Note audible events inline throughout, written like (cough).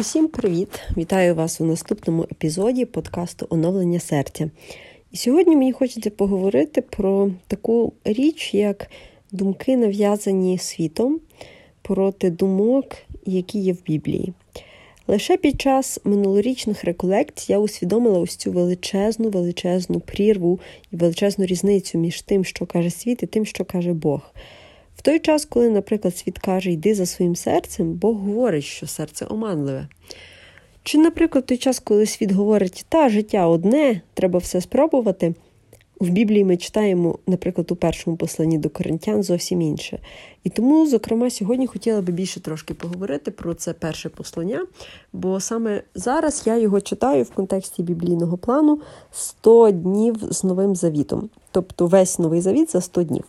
Усім привіт! Вітаю вас у наступному епізоді подкасту Оновлення серця. І сьогодні мені хочеться поговорити про таку річ, як думки, нав'язані світом проти думок, які є в Біблії. Лише під час минулорічних реколекцій я усвідомила ось цю величезну, величезну прірву і величезну різницю між тим, що каже світ, і тим, що каже Бог. В той час, коли, наприклад, світ каже, йди за своїм серцем, Бог говорить, що серце оманливе. Чи, наприклад, той час, коли світ говорить, та життя одне, треба все спробувати, в Біблії ми читаємо, наприклад, у першому посланні до коринтян зовсім інше. І тому, зокрема, сьогодні хотіла би більше трошки поговорити про це перше послання, бо саме зараз я його читаю в контексті біблійного плану 100 днів з новим завітом, тобто весь новий завіт за 100 днів.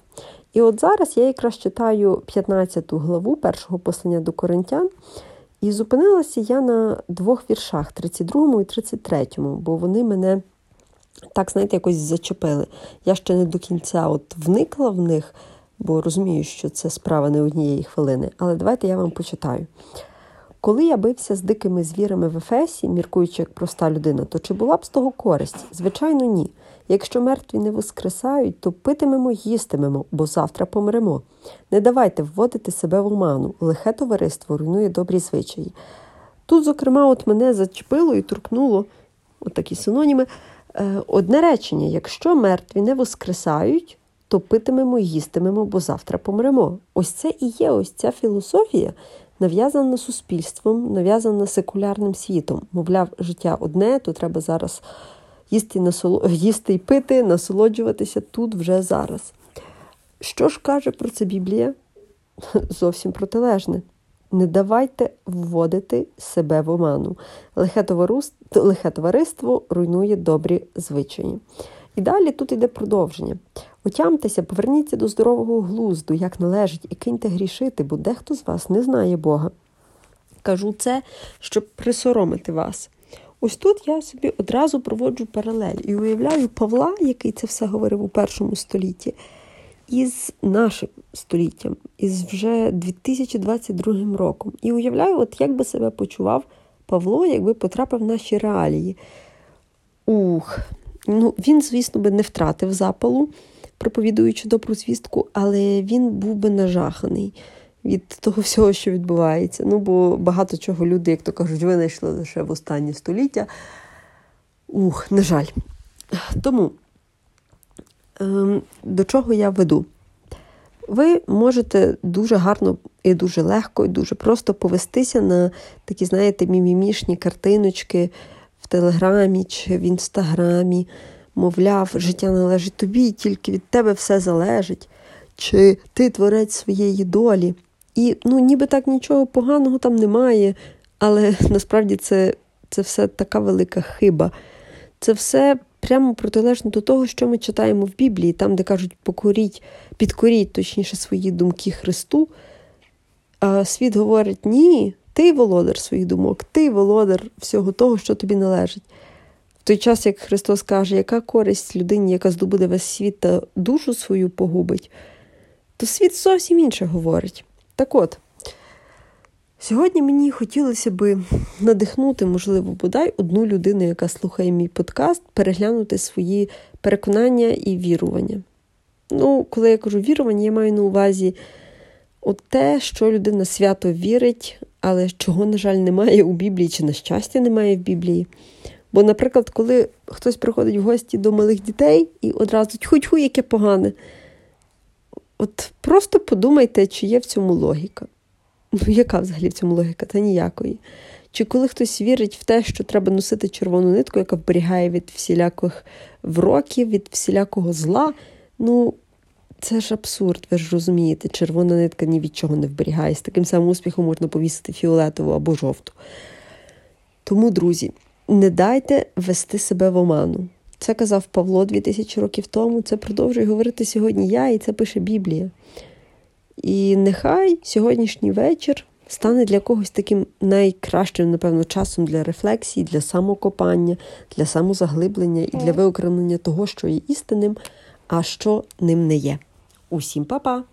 І от зараз я якраз читаю 15 главу першого послання до коринтян, і зупинилася я на двох віршах 32 і 33, бо вони мене так, знаєте, якось зачепили. Я ще не до кінця от вникла в них, бо розумію, що це справа не однієї хвилини. Але давайте я вам почитаю. Коли я бився з дикими звірами в Ефесі, міркуючи як проста людина, то чи була б з того користь? Звичайно, ні. Якщо мертві не воскресають, то питимемо, їстимемо, бо завтра помремо. Не давайте вводити себе в оману, лихе товариство руйнує добрі звичаї. Тут, зокрема, от мене зачепило і торкнуло от такі синоніми. Е, одне речення: якщо мертві не воскресають, то питимемо, їстимемо, бо завтра помремо. Ось це і є ось ця філософія, нав'язана суспільством, нав'язана секулярним світом. Мовляв, життя одне, то треба зараз їсти, насоло... їсти і пити, насолоджуватися тут вже зараз. Що ж каже про це Біблія? (laughs) Зовсім протилежне. Не давайте вводити себе в оману. Лихе товариство, руйнує добрі звичаї. І далі тут йде продовження. Отямтеся, поверніться до здорового глузду, як належить, і киньте грішити, бо дехто з вас не знає Бога. Кажу це, щоб присоромити вас. Ось тут я собі одразу проводжу паралель і уявляю Павла, який це все говорив у першому столітті, із нашим століттям, із вже 2022 роком. І уявляю, от як би себе почував Павло, якби потрапив в наші реалії. Ух, ну він, звісно, би не втратив запалу, проповідуючи добру звістку, але він був би нажаханий від того всього, що відбувається. Ну, бо багато чого люди, як то кажуть, винайшли лише в останнє століття. Ух, на жаль. Тому ем, до чого я веду? Ви можете дуже гарно і дуже легко, і дуже просто повестися на такі, знаєте, мімімішні картиночки в Телеграмі чи в Інстаграмі. Мовляв, життя належить тобі, тільки від тебе все залежить, чи ти творець своєї долі. І ну, ніби так нічого поганого там немає, але (laughs) насправді це, це все така велика хиба. Це все прямо протилежно до того, що ми читаємо в Біблії, там, де кажуть, покоріть, підкоріть, точніше, свої думки Христу. А світ говорить: ні, ти володар своїх думок, ти володар всього того, що тобі належить. В той час, як Христос каже, яка користь людині, яка здобуде весь світ та душу свою погубить, то світ зовсім інше говорить. Так от, сьогодні мені хотілося би надихнути, можливо, бодай одну людину, яка слухає мій подкаст, переглянути свої переконання і вірування. Ну, коли я кажу вірування, я маю на увазі от те, що людина свято вірить, але чого, на жаль, немає у Біблії, чи, на щастя, немає в Біблії. Бо, наприклад, коли хтось приходить в гості до малих дітей і одразу тьху-тьху, яке погане. От просто подумайте, чи є в цьому логіка. Ну, яка взагалі в цьому логіка? Та ніякої. Чи коли хтось вірить в те, що треба носити червону нитку, яка вберігає від всіляких вроків, від всілякого зла, ну це ж абсурд, ви ж розумієте, червона нитка ні від чого не вберігає. З таким самим успіхом можна повісити фіолетову або жовту. Тому, друзі, не дайте вести себе в оману. Це казав Павло 2000 років тому. Це продовжує говорити сьогодні я, і це пише Біблія. І нехай сьогоднішній вечір стане для когось таким найкращим, напевно, часом для рефлексії, для самокопання, для самозаглиблення і для виокремлення того, що є істинним, а що ним не є. Усім па-па!